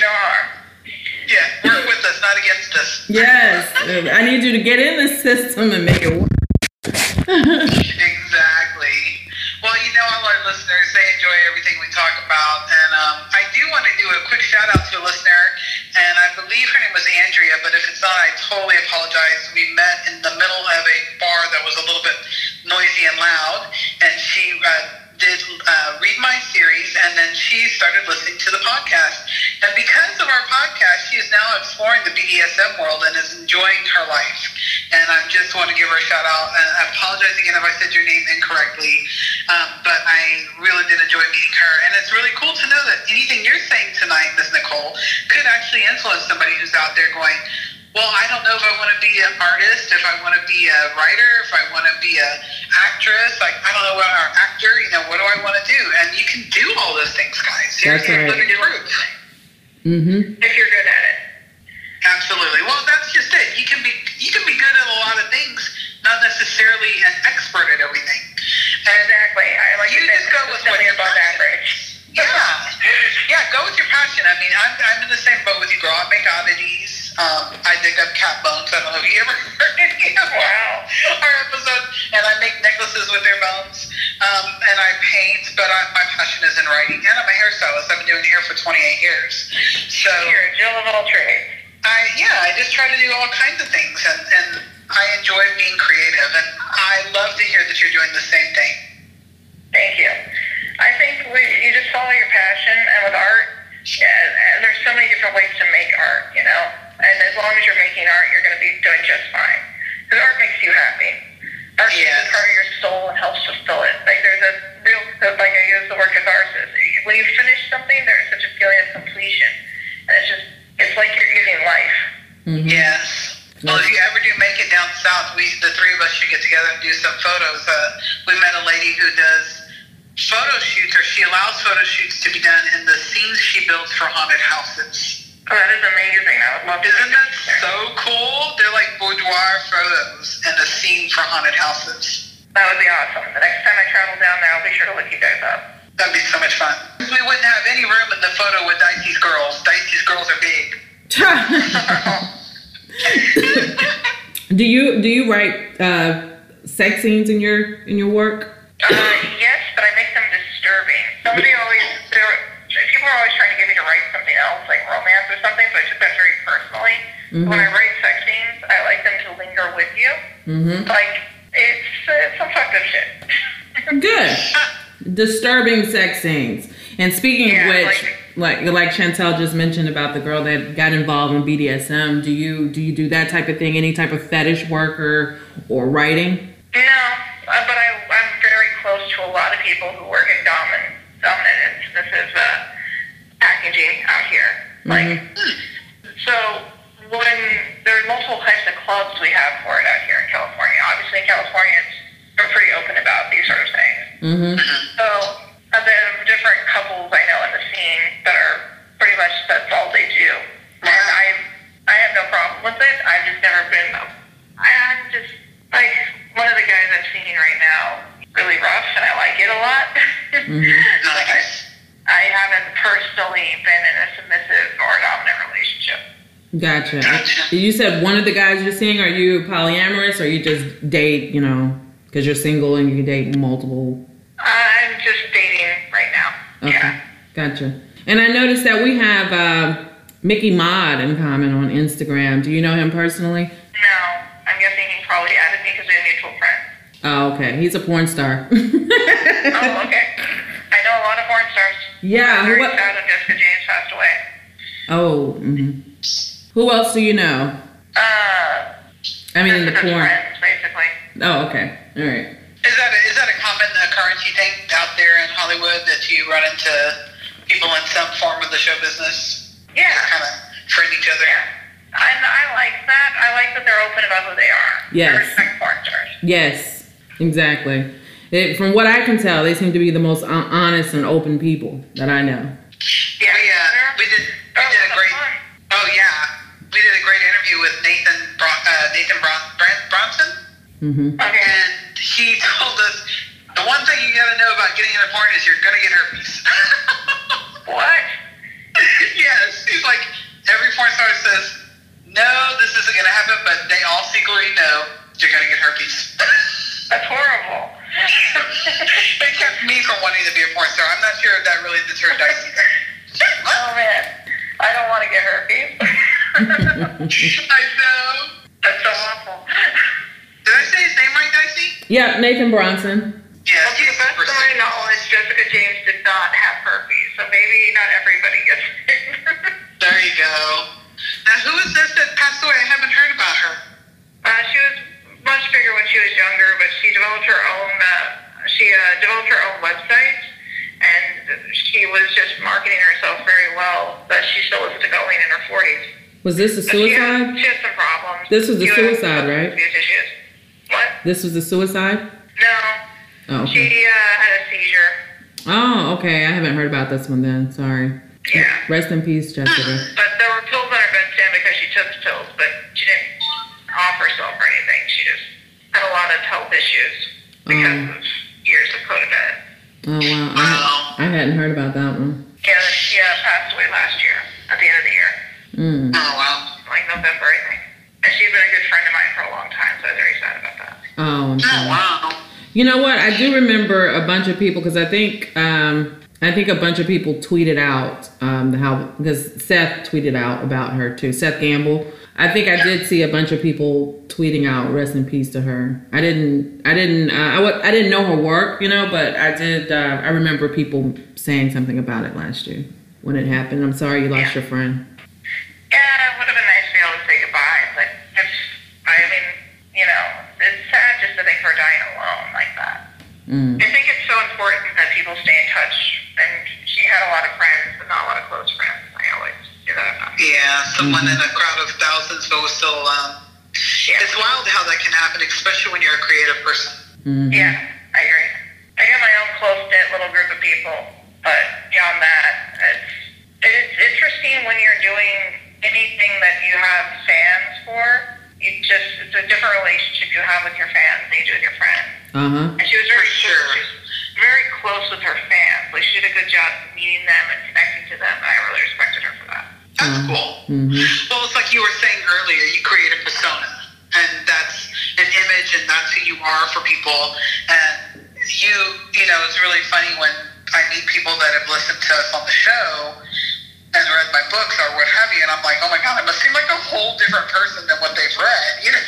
No harm. Yeah, work with us, not against us. yes, I need you to get in the system and make it work. Exactly. Well, you know, all our listeners, they enjoy everything we talk about. And um, I do want to do a quick shout out to a listener, and I believe her name was Andrea, but if it's not, I totally apologize. We met in the middle of a bar that was a little bit noisy and loud, and she uh, did uh, read my series, and then she started listening to the podcast. And because of our podcast, she is now exploring the BDSM world and is enjoying her life. And I just want to give her a shout out. And I apologize again if I said your name incorrectly, um, but I really did enjoy meeting her. And it's really cool to know that anything you're saying tonight, Miss Nicole, could actually influence somebody who's out there going, well, I don't know if I want to be an artist, if I want to be a writer, if I want to be an actress. Like I don't know what or actor. You know, what do I want to do? And you can do all those things, guys. Here's That's your right. living proof. Mm-hmm. If you're good at it. Absolutely. Well, that's just it. You can be you can be good at a lot of things, not necessarily an expert at everything. And Exactly. I like You to just go with what you're above passionate. average. yeah, yeah, go with your passion. I mean, I'm, I'm in the same boat with you, girl. I make oddities. Um, I dig up cat bones. I don't know if you ever heard any of Wow. our episodes. And I make necklaces with their bones. Um, and I paint, but I, my passion is in writing. And I'm a hairstylist. I've been doing hair for 28 years. So You're a Jill of all trades. I yeah, I just try to do all kinds of things, and, and I enjoy being creative, and I love to hear that you're doing the same thing. Thank you. I think we, you just follow your passion, and with art, yeah, and there's so many different ways to make art, you know. And as long as you're making art, you're going to be doing just fine. Because art makes you happy. Art Yes. is part of your soul and helps fulfill it. Like there's a real, like I use the word catharsis. When you finish something, there's such a feeling of completion, and it's just, it's like you're giving life. Yes. Well, if you ever do make it down south, we the three of us should get together and do some photos. Uh, we met a lady who does photo shoots, or she allows photo shoots to be done in the scenes she builds for haunted houses. Oh, that is amazing. I would love to. Isn't that that. so cool? They're like boudoir photos and a scene for haunted houses. That would be awesome. The next time I travel down there, I'll be sure to look you guys up. That'd be so much fun. We wouldn't have any room in the photo with Dicey's girls. Dicey's girls are big. do you do you write uh, sex scenes in your in your work? Personally. When I write sex scenes, I like them to linger with you. Mm-hmm. Like, it's, some fucked up shit. Good. Disturbing sex scenes. And speaking Yeah, of which, like- like like Chantel just mentioned about the girl that got involved in BDSM, do you do you do that type of thing? Any type of fetish work or or writing? No, uh, but I, I'm very close to a lot of people who work in domin, dominant. This is uh, packaging out here. Like, so when there are multiple types of clubs we have for it out here in California. Obviously, Californians are pretty open about these sort of things. Mm-hmm. So uh, there are different couples I know in the scene that are pretty much that's all they do, and I I have no problem with it. I've just never been. I, I'm just like one of the guys I'm seeing right now, really rough, and I like it a lot. But I, I haven't personally been in a submissive or dominant relationship. Gotcha. Gotcha. You said one of the guys you're seeing. Are you polyamorous, or you just date? You know, because you're single and you can date multiple. I'm just dating right now. Okay. Yeah. Gotcha. And I noticed that we have uh, Mickey Mod in common on Instagram. Do you know him personally? No, I'm guessing he probably added me because we're mutual friends. Oh, okay. He's a porn star. Oh, okay. I know a lot of porn stars. Yeah, I'm very what- sad that Jessica James passed away. oh. hmm Who else do you know? Uh, I mean, in the Jessica's porn. friends, basically. Oh, okay. All right. Is that a, is that a common occurrence you think out there in Hollywood that you run into people in some form of the show business? Yeah. Kind of friend each other. And I like that. I like that they're open about who they are. Yes. I respect porn stars. Yes, exactly. It, from what I can tell, they seem to be the most honest and open people that I know. Yeah. We did. We Oh, did a great. fun. Oh yeah, we did a great interview with Nathan Bron- uh, Nathan Bron- Bran- Bronson, hmm and he told us the one thing you got to know about getting into porn is you're gonna get herpes. What? yes, he's like every porn star says, no, this isn't gonna happen, but they all secretly know you're gonna get herpes. That's horrible. it kept me from wanting to be a porn star. I'm not sure if that really deterred Dicey. oh man, I don't want to get herpes. I know. That's so awful. Did I say his name right, Dicey? Yeah, Nathan Bronson. Yes, Well, to the best of my knowledge, Jessica James did not have herpes, so maybe not everybody gets it. There you go. Now, who is this that passed away? I haven't heard about her. uh, she was much bigger when she was younger, but she developed her own. Uh, she uh, developed her own website, and she was just marketing herself very well. But she still was going in her forties. Was this a But she suicide? she had some problems. This was the suicide, right? What? This was a suicide? No. Oh, She uh, had a seizure. Oh, okay. I haven't heard about this one then. Sorry. Yeah. Rest in peace, Jessica. But there were pills on her bedstand because she took the pills, but she didn't off herself or anything. She just had a lot of health issues because Mm. of years of codependent. Oh wow, I, I hadn't heard about that one. Yeah, she uh, passed away last year, at the end of the year, Mm. Oh, wow. like November, I think. And she's been a good friend of mine for a long time, so I was very sad about that. Oh, I'm Oh, wow. You know what? I do remember a bunch of people because I think um, I think a bunch of people tweeted out um, how because Seth tweeted out about her too. Seth Gamble. I think I did see a bunch of people tweeting out "Rest in peace" to her. I didn't. I didn't. Uh, I didn't know her work, you know, but I did. Uh, I remember people saying something about it last year when it happened. I'm sorry you lost your friend. Yeah, it would have been nice to be able to say goodbye, but it's, I mean, you know, it's sad just to think her dying alone like that. Mm. I think it's so important that people stay in touch, and she had a lot of friends, but not a lot of close friends. I always do that about her. Yeah, someone in a crowd of thousands but was still alone. Yeah. It's wild how that can happen, especially when you're a creative person. Mhm. Yeah, I agree. I got my own close knit little group of people, but beyond that, it's it's interesting when you're doing anything that you have fans for. You just it's a different relationship you have with your fans than you do with your friends. Uh huh. And she was very For sure. She was very close with her fans. Like she did a good job meeting them and connecting to them. And I really respected her for that. That's Mhm. cool. hmm Well, it's like you were saying earlier, you create a persona, and that's an image, and that's who you are for people. And you, you know, it's really funny when I meet people that have listened to us on the show and read my books or what have you, and I'm like, oh my god, I must seem like a whole different person than what they've read, you know.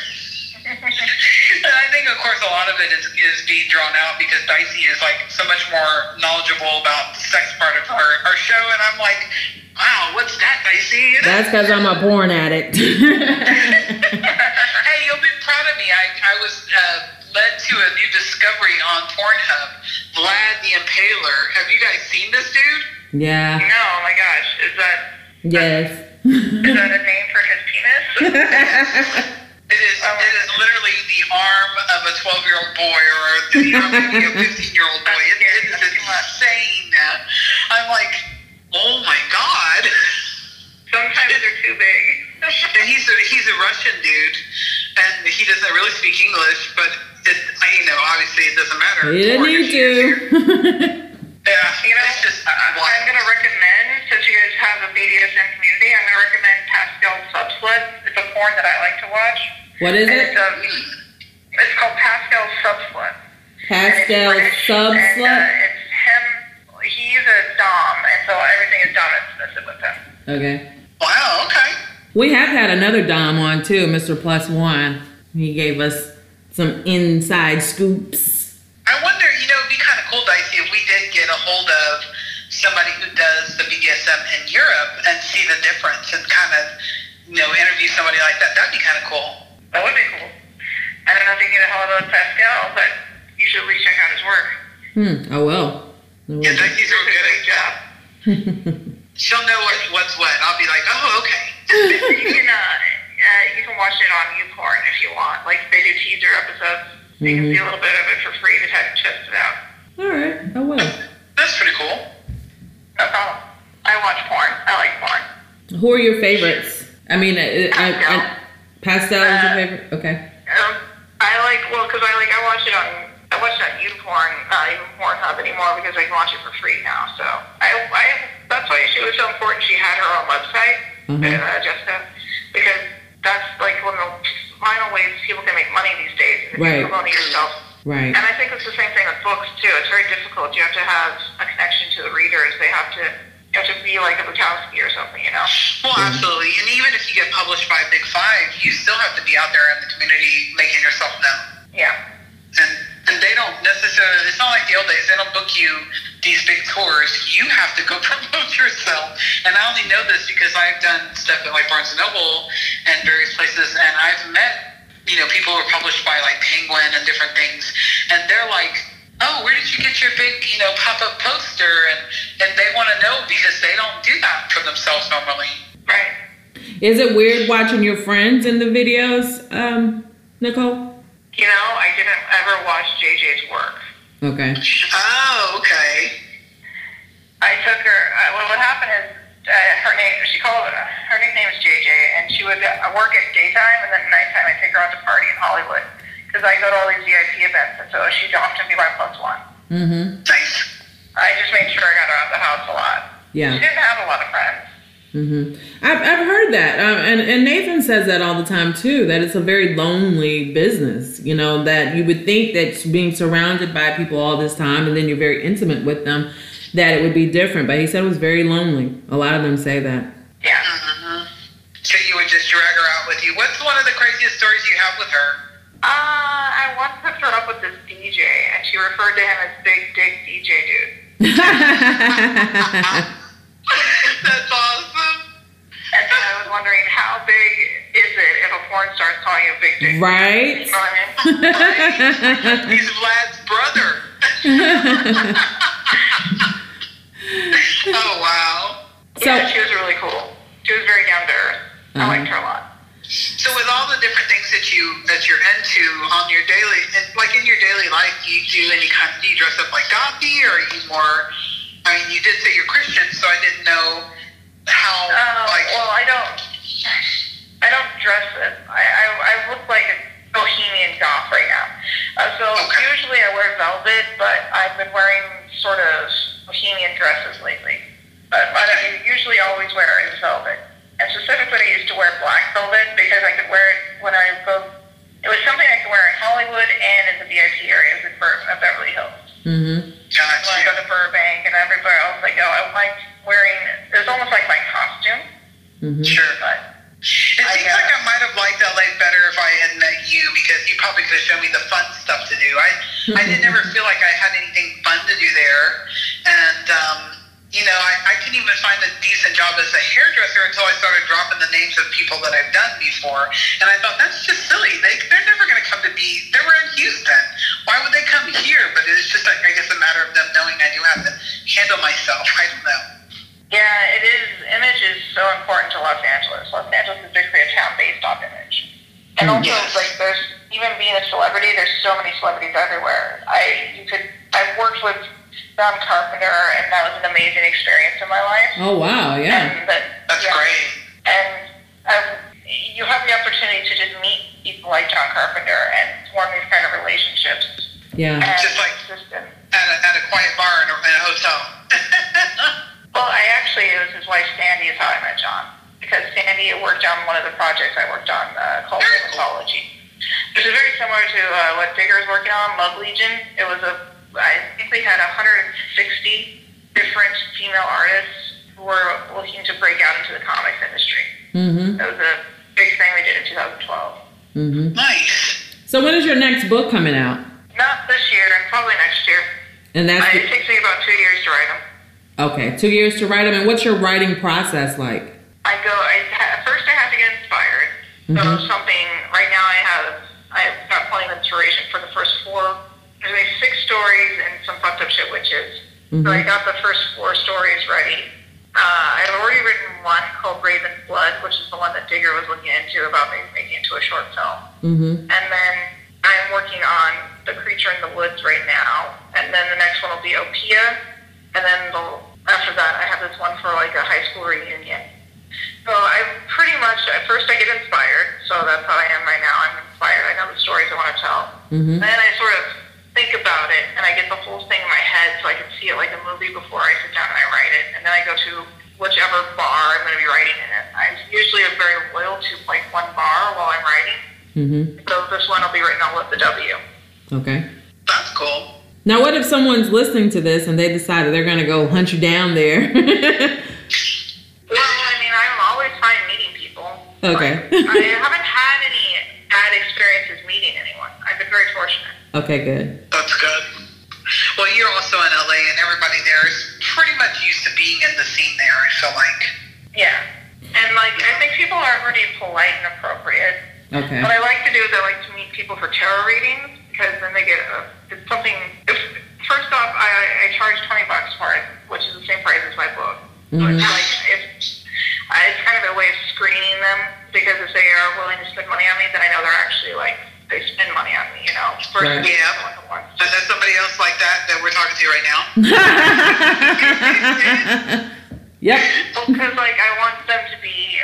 and I think, of course, a lot of it is, is being drawn out because Dicey is like so much more knowledgeable about the sex part of our, our show, and I'm like, wow, what's that, Dicey? You know? That's because I'm a porn addict. hey, you'll be proud of me. I, I was uh, led to a new discovery on Pornhub. Vlad the Impaler. Have you guys seen this dude? Yeah. No, oh my gosh, is that Yes. is that a name for his penis? It is. It is literally the arm of a 12 year old boy or the arm of a 15 year old boy. It, it is insane. I'm like, oh my god. Sometimes they're too big. And he's a, he's a Russian dude, and he doesn't really speak English, but it, I, you know, obviously it doesn't matter. you didn't Porn need to. Yeah, You know, it's just I- I'm wild. going to recommend, since you guys have a BDSM community, I'm going to recommend Pascal Subslut. It's a porn that I like to watch. what is And it? It's, um, it's called Pascal Subslut. Pascal And it's And, uh, it's him. He's a dom, and so everything is dom and submissive with him. Okay. Wow. Okay. We have had another Dom on too, Mr. Plus One. He gave us some inside scoops. I wonder, you know, it'd be kind of cool, Dicey, if we did get a hold of somebody who does the BDSM in Europe and see the difference and kind of, you know, interview somebody like that. That'd be kind of cool. That would be cool. I don't know if you can get a hold of Pascal, but you should at least check out his work. Hmm. Oh well. No Yeah, wonder. Dicey's He real does a good. great job. She'll know what, what's what. I'll be like, oh, okay. you can uh, uh, you can watch it on YouPorn if you want. Like they do teaser episodes. So you can Mhm. see a little bit of it for free to test it out. All right. I will. That's pretty cool. No problem. I watch porn. I like porn. Who are your favorites? I mean, I, I, I, Pastel is your favorite? Okay. Um, I like well because I like I watch it on I watch it on YouPorn, not even Pornhub anymore because I can watch it for free now. So I, I that's why she was so important. She had her own website, Mhm. uh, Jessica, because that's like one of the final ways people can make money these days. If Right. you promote it yourself. Right. And I think it's the same thing with books too. It's very difficult. You have to have a connection to the readers. They have to you have to be like a Bukowski or something, you know. Well, absolutely. And even if you get published by a Big Five, you still have to be out there in the community making yourself known. Yeah. And and they don't necessarily. It's not like the old days. They don't book you these big tours. You have to go promote yourself. And I only know this because I've done stuff at like Barnes and Noble and various places, and I've met you know people who are published by like Penguin and different things, and they're like. Oh, where did you get your big, you know, pop-up poster? And and they want to know because they don't do that for themselves normally. Right. Is it weird watching your friends in the videos, um, Nicole? You know, I didn't ever watch JJ's work. Okay. Oh, okay. I took her. Uh, well, what happened is uh, her name. She called her nickname is JJ, and she would uh, work at daytime, and then at nighttime I take her out to party in Hollywood because I go to all these VIP events, and so she'd often be my plus one. Mm-hmm. Nice. I just made sure I got her out of the house a lot. Yeah. She didn't have a lot of friends. Mm-hmm. I've, I've heard that. Um, and, and Nathan says that all the time too, that it's a very lonely business. You know, that you would think that being surrounded by people all this time and then you're very intimate with them, that it would be different. But he said it was very lonely. A lot of them say that. Yeah. hmm So you would just drag her out with you. What's one of the craziest stories you have with her? Uh, I once hooked her up with this DJ, and she referred to him as Big Dick DJ Dude. That's awesome. Wondering, how big is it if a porn star's calling you a big dick? right? You know what I mean? He's Vlad's brother. oh wow. So, yeah, she was really cool. She was very down to earth. I Uh-huh. liked her a lot. So with all the different things that you that you're into on your daily, and like in your daily life, do you do any kind? Do you dress up like Gothy, or are you more? I mean, you did say you're Christian, so I didn't know how. Uh, like, well, I don't. I don't dress it. I, I, I look like a bohemian goth right now. Uh, so Okay. usually I wear velvet, but I've been wearing sort of bohemian dresses lately. But what I usually always wear is velvet. And specifically, I used to wear black velvet because I could wear it when I go. It was something I could wear in Hollywood and in the VIP areas of Beverly Hills. mm-hmm. When I go gotcha. to Burbank Mm-hmm. Sure. but It I seems guess. like I might have liked LA better if I had met you because you probably could have shown me the fun stuff to do. I I didn't ever feel like I had anything fun to do there, and um, you know I, I couldn't even find a decent job as a hairdresser until I started dropping the names of people that I've done before, and I thought that's just silly. They they're never going to come to be. They were in Houston. Why would they come here? But it's just like, I guess a matter of them knowing I do have to handle myself. I don't know. Yeah, it is. Image is so important to Los Angeles. Los Angeles is basically a town based off image. And Mm. also, Yes. like, there's even being a celebrity, there's so many celebrities everywhere. I you could I worked with John Carpenter, and that was an amazing experience in my life. Oh, wow. Yeah. And that, That's yeah. great. And um, you have the opportunity to just meet people like John Carpenter and form these kind of relationships. Yeah. And Just like- just, um, At a, at a quiet bar in a, in a hotel. Well, I actually, it was his wife Sandy is how I met John. Because Sandy worked on one of the projects I worked on uh, called Very. Mythology. Which is very similar to uh, what Digger is working on, Love Legion. It was a, I think we had 160 different female artists who were looking to break out into the comics industry. Mm-hmm. That was a big thing we did in 2012. Mm-hmm. nice. So when is your next book coming out? Not this year, probably next year. And that's I, it takes me about two years to write them. Okay. Two years to write them. And what's your writing process like? I go. I ha- first I have to get inspired. So Mhm. something. Right now I have. I've got plenty of inspiration for the first four. There's like six stories and some fucked up shit witches. So I Mhm. got the first four stories ready. Uh, I've already written one called Raven's Blood, which is the one that Digger was looking into about maybe making it into a short film. Mm-hmm. And then I'm working on The Creature in the Woods right now. And then the next one will be Opia. And then the, after that, I have this one for like a high school reunion. So I pretty much at first I get inspired, so that's how I am right now. I'm inspired. I know the stories I want to tell. Mm-hmm. Then I sort of think about it, and I get the whole thing in my head, so I can see it like a movie before I sit down and I write it. And then I go to whichever bar I'm going to be writing in it. I'm usually very loyal to like one bar while I'm writing. Mm-hmm. So this one will be written all with the W. Okay. That's cool. Now, what if someone's listening to this and they decide that they're gonna go hunt you down there? Well, I mean, I'm always fine meeting people. Okay. Like, I haven't had any bad experiences meeting anyone. I've been very fortunate. okay, good. That's good. Well, you're also in LA, and everybody there is pretty much used to being in the scene there. I feel like. Yeah. And like, I think people are pretty polite and appropriate. Okay. What I like to do is I like to meet people for tarot readings because then they get a, it's something. If, first off, I, I charge twenty bucks for it, which is the same price as my book. So Mhm. it's like if I, it's kind of a way of screening them because if they are willing to spend money on me, then I know they're actually like they spend money on me. You know, versus Right. Yeah. someone who wants And there's somebody else like that that we're talking to right now. yep. Because like I want them to be.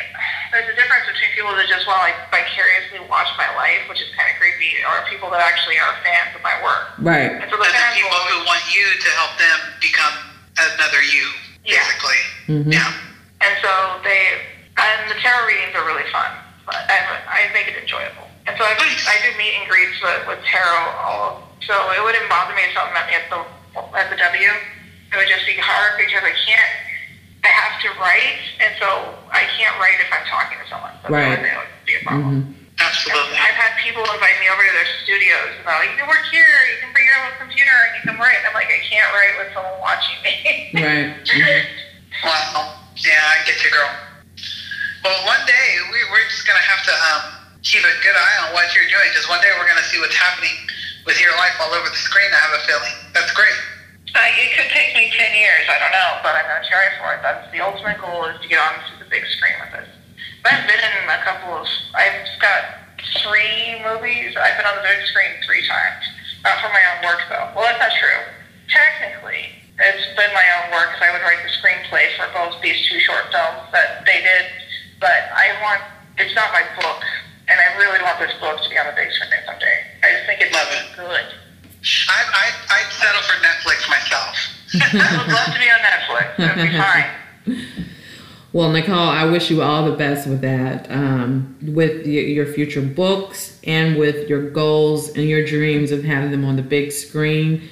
There's a difference between people that just want like vicariously watch my life, which is kind of creepy, or people that actually are fans of my work. Right. And so the And the people will who want you to help them become another you, Yeah. basically. Mhm. Yeah. And so they, and the tarot readings are really fun. But I, I make it enjoyable. And so I, I do meet and greets with, with tarot. All, so it wouldn't bother me if someone met me at the at the W. It would just be hard because I can't. I have to write, and so I can't write if I'm talking to someone. So Right. that would be a problem. Mhm. Absolutely. I've had people invite me over to their studios and they're like, you can work here, you can bring your own computer and you can write. And I'm like, I can't write with someone watching me. Right. Mhm. Wow. Yeah, I get you, girl. Well, one day we, we're just going to have to um, keep a good eye on what you're doing because one day we're going to see what's happening with your life all over the screen, I have a feeling. That's great. Uh, it could take me 10 years, I don't know, but I'm going to try for it. That's the ultimate goal is to get onto the big screen with this. I've been in a couple of, I've got three movies. I've been on the big screen three times. Not for my own work, though. Well, that's not true. Technically, it's been my own work because I would write the screenplay for both these two short films that they did. But I want, it's not my book. And I really want this book to be on the big screen someday. I just think it's Love it. good. I, I, I'd settle for Netflix myself. I would love to be on Netflix. That'd be fine. Well, Nicole, I wish you all the best with that, um, with your future books and with your goals and your dreams of having them on the big screen.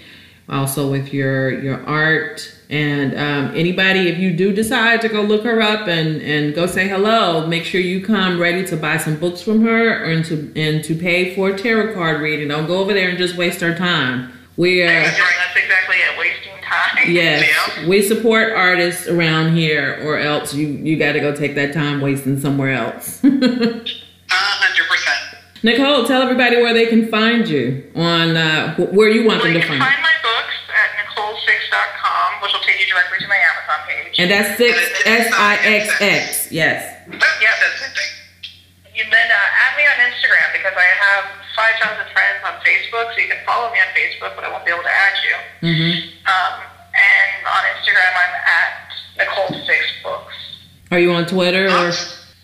Also with your your art and um, anybody, if you do decide to go look her up and and go say hello, make sure you come ready to buy some books from her and to and to pay for a tarot card reading. Don't go over there and just waste our time. We are. That's right. That's exactly it. Wasting time. Yes, Yeah. we support artists around here, or else you you got to go take that time wasting somewhere else. A hundred percent. Nicole, tell everybody where they can find you on uh, where you want Well, them to find. find directly to my Amazon page. And that's six S I X X. Yes. Yep, that's the same. You then uh, add me on Instagram because I have 5,000 friends on Facebook, so you can follow me on Facebook, but I won't be able to add you. Mm-hmm. Um, and on Instagram, I'm at Nicole Sixx Books. Are you on Twitter or?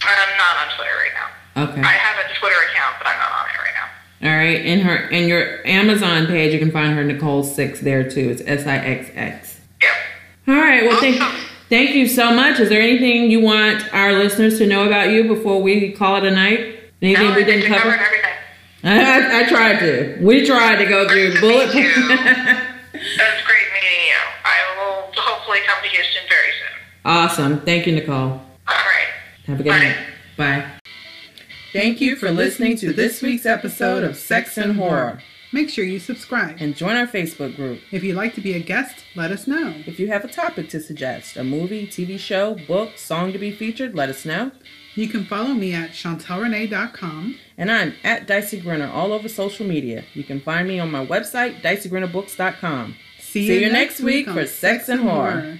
I'm not on Twitter right now. Okay. I have a Twitter account, but I'm not on it right now. All right. In her in your Amazon page, you can find her Nicole Sixx there too. It's S I X X. Yep. All right. Well, thank Awesome. thank you so much. Is there anything you want our listeners to know about you before we call it a night? Anything No, we didn't cover? everything. I, I tried to. We tried to go through Great to bullet. meet you. It was great meeting you. I will hopefully come to Houston very soon. awesome. Thank you, Nicole. All right. Have a good Bye. night. Bye. Thank you for listening to this week's episode of Sex and Horror. Make sure you subscribe. And join our Facebook group. If you'd like to be a guest, let us know. If you have a topic to suggest, a movie, TV show, book, song to be featured, let us know. You can follow me at chantelrenee.com. And I'm at Dicey Grinner all over social media. You can find me on my website, dicey.grinnerbooks.com. See, See you next week for Sex and Horror.